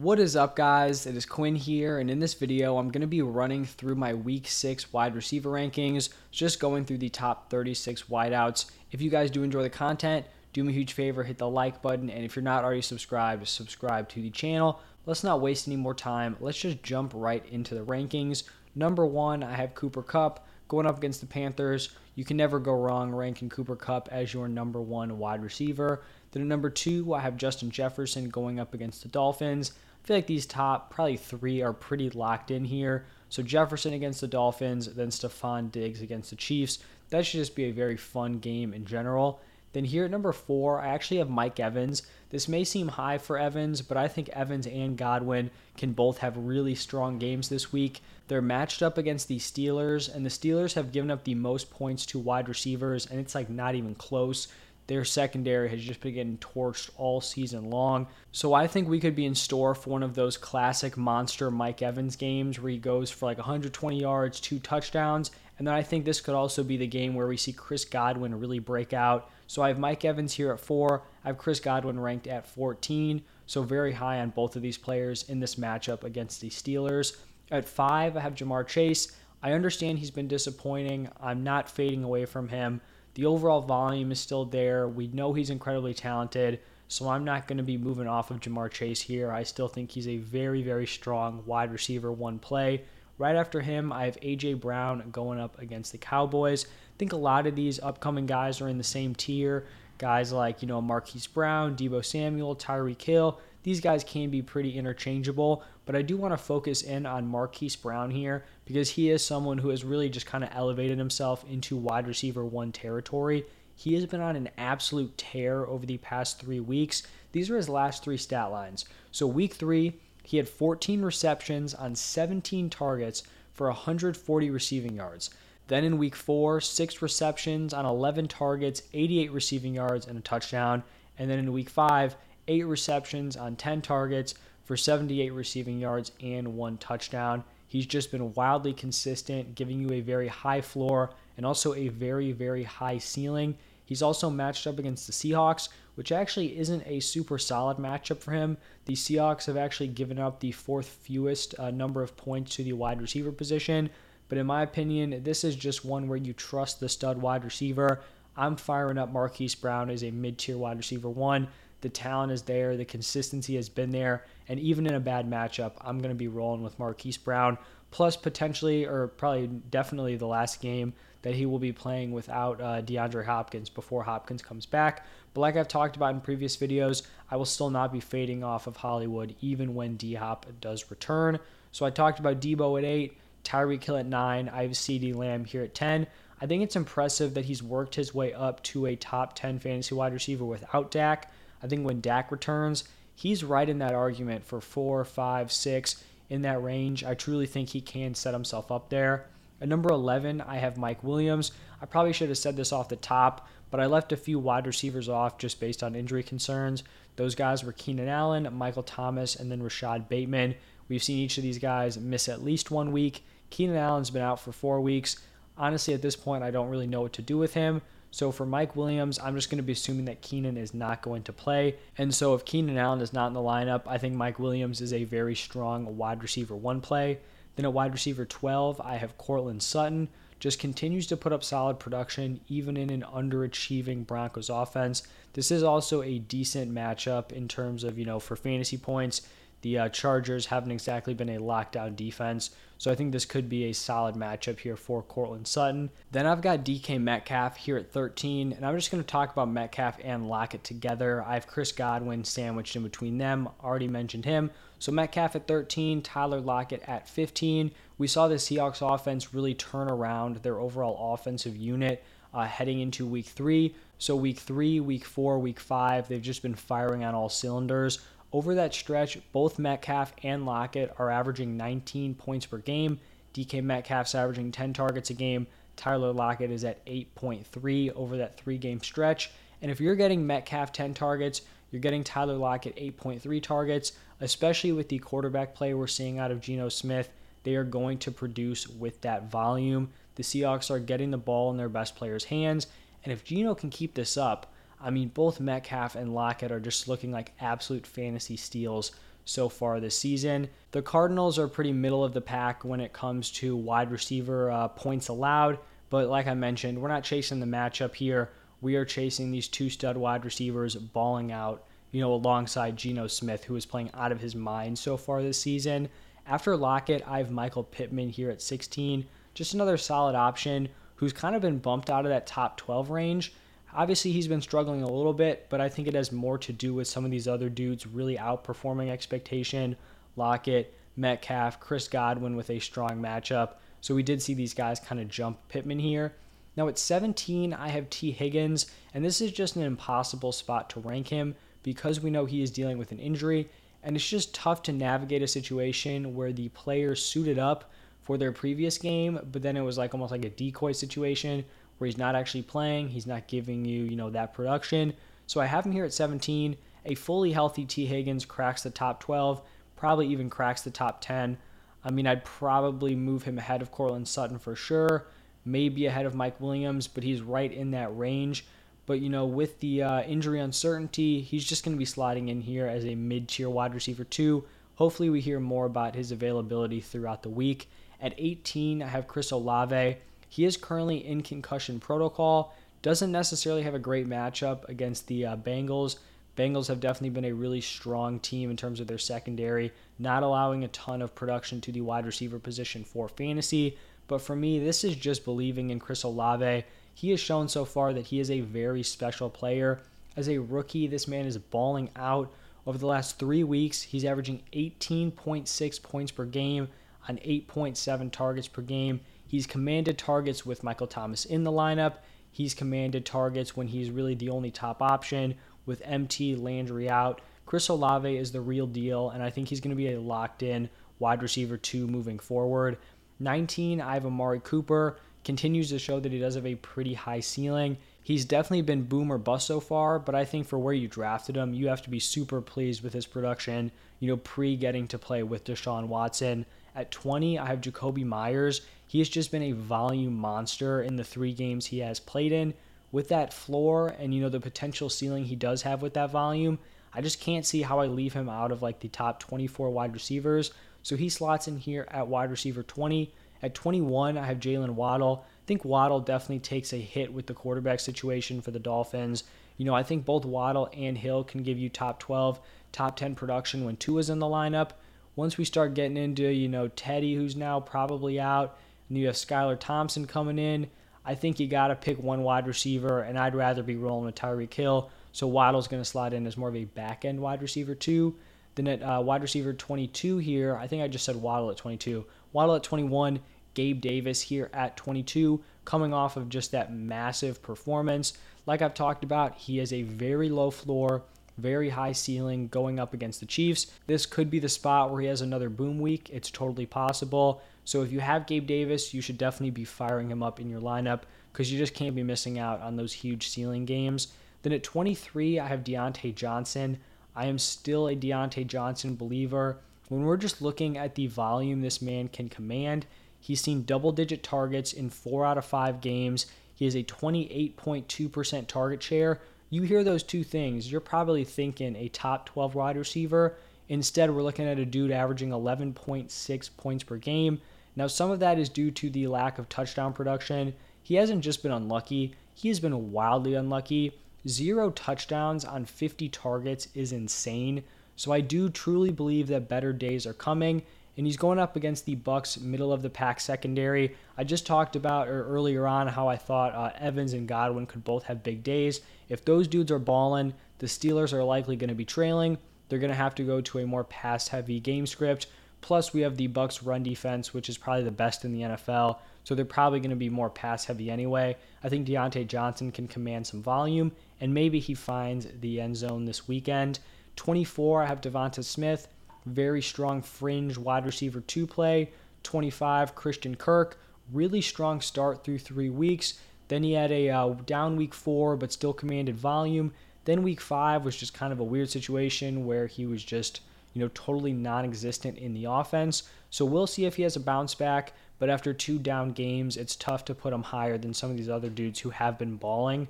What is up, guys? It is Quinn here, and in this video, I'm going to be running through my week six wide receiver rankings, just going through the top 36 wideouts. If you guys do enjoy the content, do me a huge favor, hit the like button, and if you're not already subscribed, subscribe to the channel. Let's not waste any more time. Let's just jump right into the rankings. Number one, I have Cooper Kupp going up against the Panthers. You can never go wrong ranking Cooper Kupp as your number one wide receiver. Then at number two, I have Justin Jefferson going up against the Dolphins. I feel like these top probably three are pretty locked in here. So Jefferson against the Dolphins, then Stefon Diggs against the Chiefs. That should just be a very fun game in general. Then here at number four, I actually have Mike Evans. This may seem high for Evans, but I think Evans and Godwin can both have really strong games this week. They're matched up against the Steelers, and the Steelers have given up the most points to wide receivers, and it's like not even close. Their secondary has just been getting torched all season long. So I think we could be in store for one of those classic monster Mike Evans games where he goes for like 120 yards, two touchdowns. And then I think this could also be the game where we see Chris Godwin really break out. So I have Mike Evans here at four. I have Chris Godwin ranked at 14. So very high on both of these players in this matchup against the Steelers. At five, I have Ja'Marr Chase. I understand he's been disappointing. I'm not fading away from him. The overall volume is still there. We know he's incredibly talented, so I'm not going to be moving off of Ja'Marr Chase here. I still think he's a very, very strong wide receiver, one play. Right after him, I have A.J. Brown going up against the Cowboys. I think a lot of these upcoming guys are in the same tier. Guys like, you know, Marquise Brown, Deebo Samuel, Tyreek Hill. These guys can be pretty interchangeable, but I do want to focus in on Marquise Brown here because he is someone who has really just kind of elevated himself into wide receiver one territory. He has been on an absolute tear over the past three weeks. These are his last three stat lines. So, week three, he had 14 receptions on 17 targets for 140 receiving yards. Then in week four, six receptions on 11 targets, 88 receiving yards, and a touchdown. And then in week five, eight receptions on 10 targets for 78 receiving yards and one touchdown. He's just been wildly consistent, giving you a very high floor and also a very, very high ceiling. He's also matched up against the Seahawks, which actually isn't a super solid matchup for him. The Seahawks have actually given up the fourth fewest uh, number of points to the wide receiver position. But in my opinion, this is just one where you trust the stud wide receiver. I'm firing up Marquise Brown as a mid tier wide receiver one. The talent is there, the consistency has been there, and even in a bad matchup, I'm going to be rolling with Marquise Brown. Plus, potentially, or probably definitely the last game that he will be playing without uh, DeAndre Hopkins before Hopkins comes back. But like I've talked about in previous videos, I will still not be fading off of Hollywood even when D Hop does return. So I talked about Deebo at 8, Tyreek Hill at 9, I have CeeDee Lamb here at 10. I think it's impressive that he's worked his way up to a top 10 fantasy wide receiver without Dak. I think when Dak returns, he's right in that argument for four, five, six in that range. I truly think he can set himself up there. At number 11, I have Mike Williams. I probably should have said this off the top, but I left a few wide receivers off just based on injury concerns. Those guys were Keenan Allen, Michael Thomas, and then Rashod Bateman. We've seen each of these guys miss at least one week. Keenan Allen's been out for four weeks. Honestly, at this point, I don't really know what to do with him. So for Mike Williams, I'm just going to be assuming that Keenan is not going to play. And so if Keenan Allen is not in the lineup, I think Mike Williams is a very strong wide receiver one play. Then at wide receiver 12, I have Courtland Sutton. Just continues to put up solid production even in an underachieving Broncos offense. This is also a decent matchup in terms of, you know, for fantasy points. The uh, Chargers haven't exactly been a lockdown defense, so I think this could be a solid matchup here for Courtland Sutton. Then I've got DK Metcalf here at 13, and I'm just going to talk about Metcalf and Lockett together. I have Chris Godwin sandwiched in between them. Already mentioned him. So Metcalf at 13, Tyler Lockett at 15. We saw the Seahawks offense really turn around their overall offensive unit uh, heading into week three. So week three, week four, week five, they've just been firing on all cylinders. Over that stretch, both Metcalf and Lockett are averaging 19 points per game. DK Metcalf's averaging 10 targets a game. Tyler Lockett is at 8.3 over that three game stretch. And if you're getting Metcalf 10 targets, you're getting Tyler Lockett 8.3 targets, especially with the quarterback play we're seeing out of Geno Smith. They are going to produce with that volume. The Seahawks are getting the ball in their best players' hands. And if Geno can keep this up, I mean, both Metcalf and Lockett are just looking like absolute fantasy steals. so far this season. The Cardinals are pretty middle of the pack when it comes to wide receiver uh, points allowed, but like I mentioned, we're not chasing the matchup here. We are chasing these two stud wide receivers balling out, you know, alongside Geno Smith, who is playing out of his mind so far this season. After Lockett, I have Michael Pittman here at 16. Just another solid option who's kind of been bumped out of that top 12 range. Obviously, he's been struggling a little bit, but I think it has more to do with some of these other dudes really outperforming expectation. Lockett, Metcalf, Chris Godwin with a strong matchup. So we did see these guys kind of jump Pittman here. Now at 17, I have Tee Higgins, and this is just an impossible spot to rank him because we know he is dealing with an injury, and it's just tough to navigate a situation where the player suited up for their previous game, but then it was like almost like a decoy situation where he's not actually playing, he's not giving you, you know, that production. So I have him here at 17. A fully healthy Tee Higgins cracks the top 12, probably even cracks the top 10. I mean, I'd probably move him ahead of Courtland Sutton for sure, maybe ahead of Mike Williams, but he's right in that range. But, you know, with the uh, injury uncertainty, he's just going to be sliding in here as a mid tier wide receiver, too. Hopefully, we hear more about his availability throughout the week. At 18, I have Chris Olave. He is currently in concussion protocol. Doesn't necessarily have a great matchup against the uh, Bengals. Bengals have definitely been a really strong team in terms of their secondary, not allowing a ton of production to the wide receiver position for fantasy. But for me, this is just believing in Chris Olave. He has shown so far that he is a very special player. As a rookie, this man is balling out. Over the last three weeks, he's averaging 18.6 points per game on 8.7 targets per game. He's commanded targets with Michael Thomas in the lineup. He's commanded targets when he's really the only top option with MT Landry out. Chris Olave is the real deal, and I think he's going to be a locked in wide receiver two moving forward. 19, I have Amari Cooper. Continues to show that he does have a pretty high ceiling. He's definitely been boom or bust so far, but I think for where you drafted him, you have to be super pleased with his production, you know, pre getting to play with Deshaun Watson. At 20, I have Jakobi Meyers. He has just been a volume monster in the three games he has played in. With that floor and you know the potential ceiling he does have with that volume, I just can't see how I leave him out of like the top 24 wide receivers. So he slots in here at wide receiver 20. At 21, I have Jaylen Waddle. I think Waddle definitely takes a hit with the quarterback situation for the Dolphins. You know, I think both Waddle and Hill can give you top 12, top 10 production when two is in the lineup. Once we start getting into, you know, Teddy, who's now probably out, and you have Skylar Thompson coming in. I think you got to pick one wide receiver, and I'd rather be rolling with Tyreek Hill. So Waddle's going to slide in as more of a back end wide receiver, too. Then at uh, wide receiver 22 here, I think I just said Waddle at 22. Waddle at 21, Gabe Davis here at 22, coming off of just that massive performance. Like I've talked about, he has a very low floor, very high ceiling going up against the Chiefs. This could be the spot where he has another boom week. It's totally possible. So if you have Gabe Davis, you should definitely be firing him up in your lineup because you just can't be missing out on those huge ceiling games. Then at 23, I have Diontae Johnson. I am still a Diontae Johnson believer. When we're just looking at the volume this man can command, he's seen double digit targets in four out of five games. He has a 28.2% target share. You hear those two things, you're probably thinking a top 12 wide receiver. Instead, we're looking at a dude averaging 11.6 points per game. Now, some of that is due to the lack of touchdown production. He hasn't just been unlucky, he has been wildly unlucky. Zero touchdowns on 50 targets is insane. So I do truly believe that better days are coming and he's going up against the Bucs middle of the pack secondary. I just talked about earlier on how I thought uh, Evans and Godwin could both have big days. If those dudes are balling, the Steelers are likely going to be trailing. They're going to have to go to a more pass heavy game script. Plus, we have the Bucs run defense, which is probably the best in the NFL. So they're probably going to be more pass heavy anyway. I think Diontae Johnson can command some volume, and maybe he finds the end zone this weekend. 24, I have Devonta Smith, very strong fringe wide receiver two play. 25, Christian Kirk, really strong start through three weeks. Then he had a uh, down week four, but still commanded volume. Then week five was just kind of a weird situation where he was just you know, totally non existent in the offense. So we'll see if he has a bounce back. But after two down games, it's tough to put him higher than some of these other dudes who have been balling.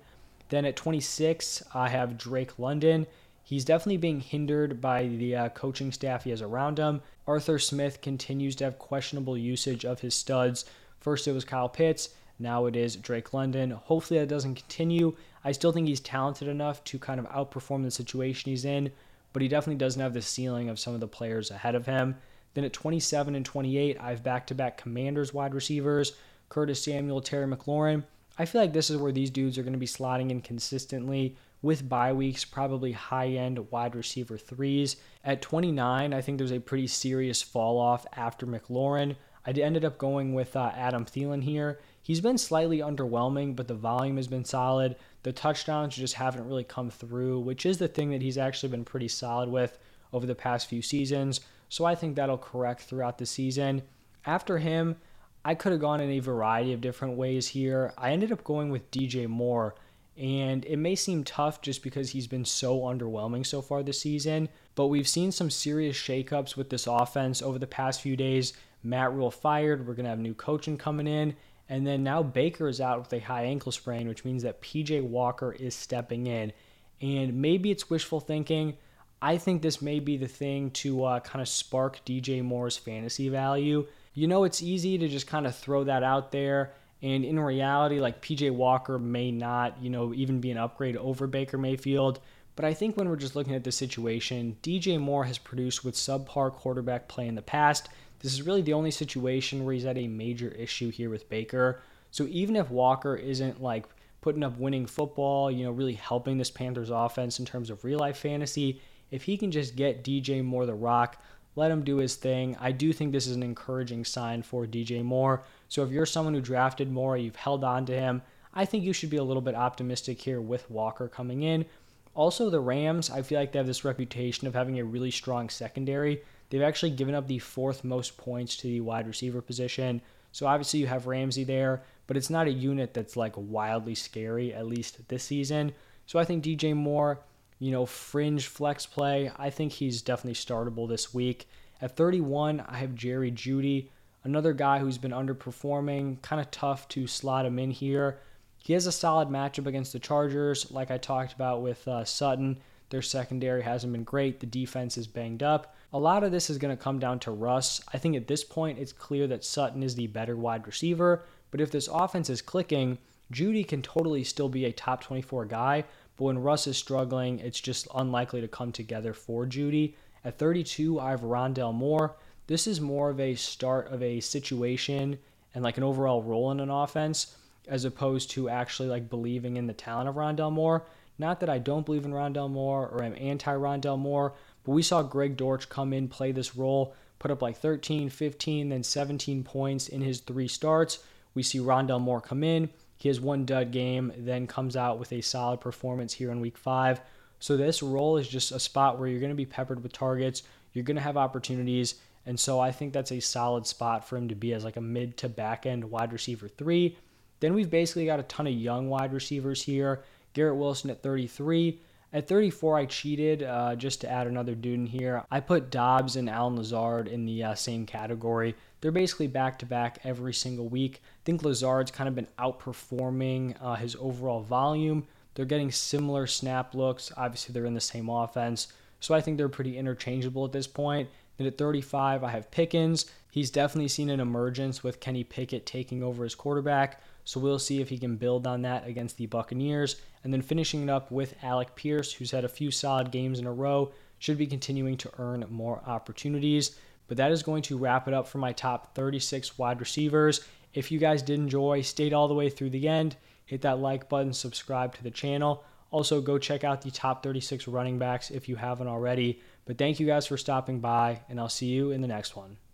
Then at 26, I have Drake London. He's definitely being hindered by the uh, coaching staff he has around him. Arthur Smith continues to have questionable usage of his studs. First it was Kyle Pitts, now it is Drake London. Hopefully that doesn't continue. I still think he's talented enough to kind of outperform the situation he's in, but he definitely doesn't have the ceiling of some of the players ahead of him. Then at 27 and 28, I have back to back Commanders wide receivers, Curtis Samuel, Terry McLaurin. I feel like this is where these dudes are going to be slotting in consistently with bye weeks, probably high end wide receiver threes. At 29, I think there's a pretty serious fall off after McLaurin. I ended up going with uh, Adam Thielen here. He's been slightly underwhelming, but the volume has been solid. The touchdowns just haven't really come through, which is the thing that he's actually been pretty solid with over the past few seasons. So I think that'll correct throughout the season. After him, I could have gone in a variety of different ways here. I ended up going with DJ Moore, and it may seem tough just because he's been so underwhelming so far this season, but we've seen some serious shakeups with this offense over the past few days. Matt Rhule fired, we're going to have new coaching coming in, and then now Baker is out with a high ankle sprain, which means that PJ Walker is stepping in. And maybe it's wishful thinking. I think this may be the thing to uh, kind of spark DJ Moore's fantasy value. You know, it's easy to just kind of throw that out there. And in reality, like PJ Walker may not, you know, even be an upgrade over Baker Mayfield. But I think when we're just looking at the situation, DJ Moore has produced with subpar quarterback play in the past. This is really the only situation where he's had a major issue here with Baker. So even if Walker isn't like putting up winning football, you know, really helping this Panthers offense in terms of real life fantasy, if he can just get DJ Moore the rock, let him do his thing. I do think this is an encouraging sign for DJ Moore. So if you're someone who drafted Moore, you've held on to him, I think you should be a little bit optimistic here with Walker coming in. Also, the Rams, I feel like they have this reputation of having a really strong secondary. They've actually given up the fourth most points to the wide receiver position. So obviously you have Ramsey there, but it's not a unit that's like wildly scary, at least this season. So I think DJ Moore, you know, fringe flex play. I think he's definitely startable this week. At 31, I have Jerry Jeudy, another guy who's been underperforming, kind of tough to slot him in here. He has a solid matchup against the Chargers, like I talked about with uh, Sutton. Their secondary hasn't been great. The defense is banged up. A lot of this is going to come down to Russ. I think at this point, it's clear that Sutton is the better wide receiver. But if this offense is clicking, Jeudy can totally still be a top 24 guy. But when Russ is struggling, it's just unlikely to come together for Jeudy. At 32, I have Rondale Moore. This is more of a start of a situation and like an overall role in an offense as opposed to actually like believing in the talent of Rondale Moore. Not that I don't believe in Rondale Moore or am anti Rondale Moore, but we saw Greg Dortch come in, play this role, put up like 13, 15, then 17 points in his three starts. We see Rondale Moore come in, he has one dud game, then comes out with a solid performance here in week five. So this role is just a spot where you're going to be peppered with targets. You're going to have opportunities. And so I think that's a solid spot for him to be as like a mid to back end wide receiver three. Then we've basically got a ton of young wide receivers here. Garrett Wilson at 33. At 34, I cheated uh, just to add another dude in here. I put Doubs and Allen Lazard in the uh, same category. They're basically back to back every single week. I think Lazard's kind of been outperforming uh, his overall volume. They're getting similar snap looks. Obviously, they're in the same offense. So I think they're pretty interchangeable at this point. Then at 35, I have Pickens. He's definitely seen an emergence with Kenny Pickett taking over as quarterback. So we'll see if he can build on that against the Buccaneers. And then finishing it up with Alec Pierce, who's had a few solid games in a row, should be continuing to earn more opportunities. But that is going to wrap it up for my top 36 wide receivers. If you guys did enjoy, stayed all the way through the end, hit that like button, subscribe to the channel. Also, go check out the top 36 running backs if you haven't already. But thank you guys for stopping by, and I'll see you in the next one.